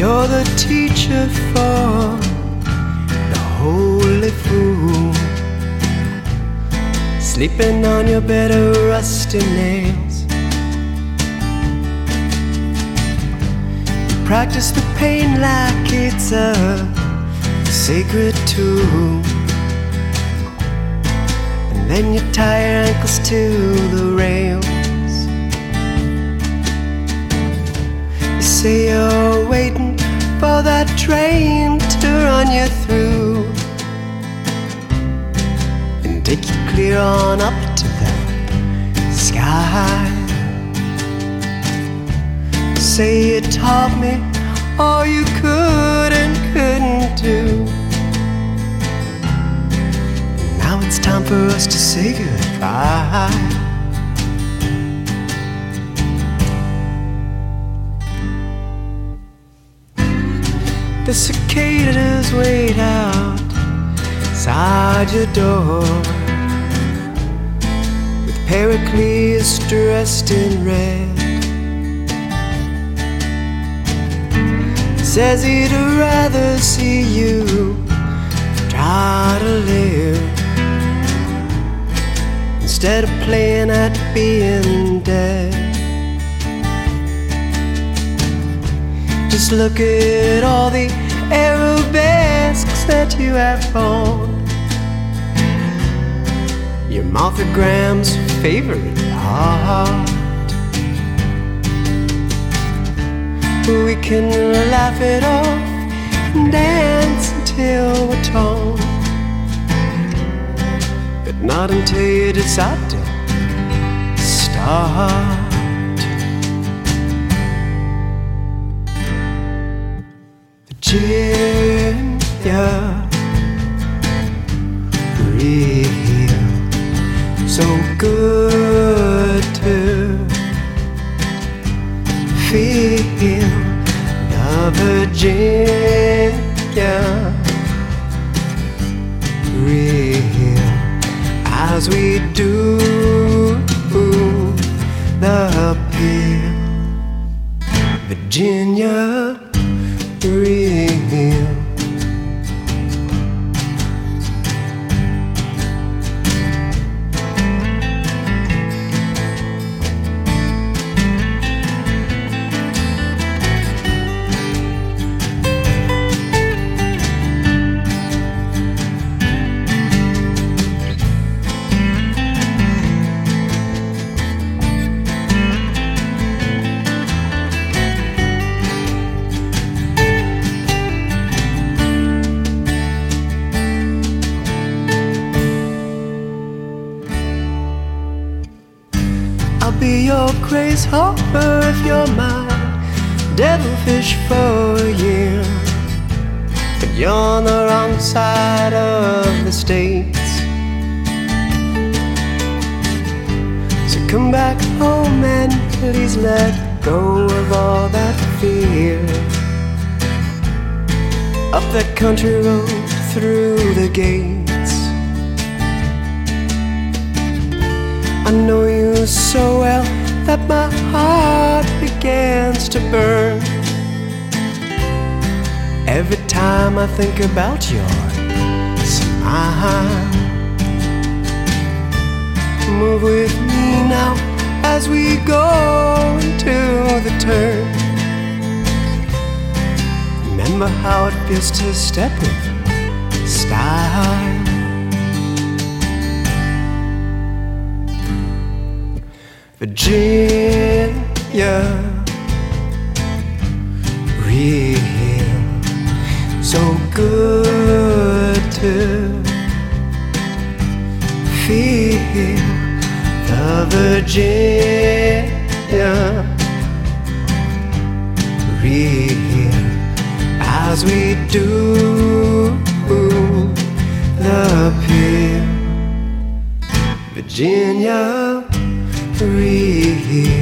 You're the teacher for the holy fool. Sleeping on your bed of rusty nails. You practice the pain like it's a sacred tool. And then you tie your ankles to the rails. You say you're waiting for that train to run you through and take you clear on up to the sky. Say you taught me all you could and couldn't do. Now it's time for us to say goodbye. The cicadas wait outside your door with Pericles dressed in red. Says he'd rather see you try to live instead of playing at being dead. Just look at all the arabesques that you have on. Your Martha Graham's favorite art. We can laugh it off and dance until we're torn. But not until you decide to start. Virginia, Reel, so good to feel the Virginia, Reel, as we do the pill, Virginia Reel. Be your Grace hopper if you're my devilfish for a year. But you're on the wrong side of the states. So come back home and please let go of all that fear. Up that country road through the gates. I know so well that my heart begins to burn. Every time I think about your smile. Move with me now as we go into the turn. Remember how it feels to step with style. Virginia, Reel, so good to feel the Virginia, Reel, as we do the pill, Virginia Reel here.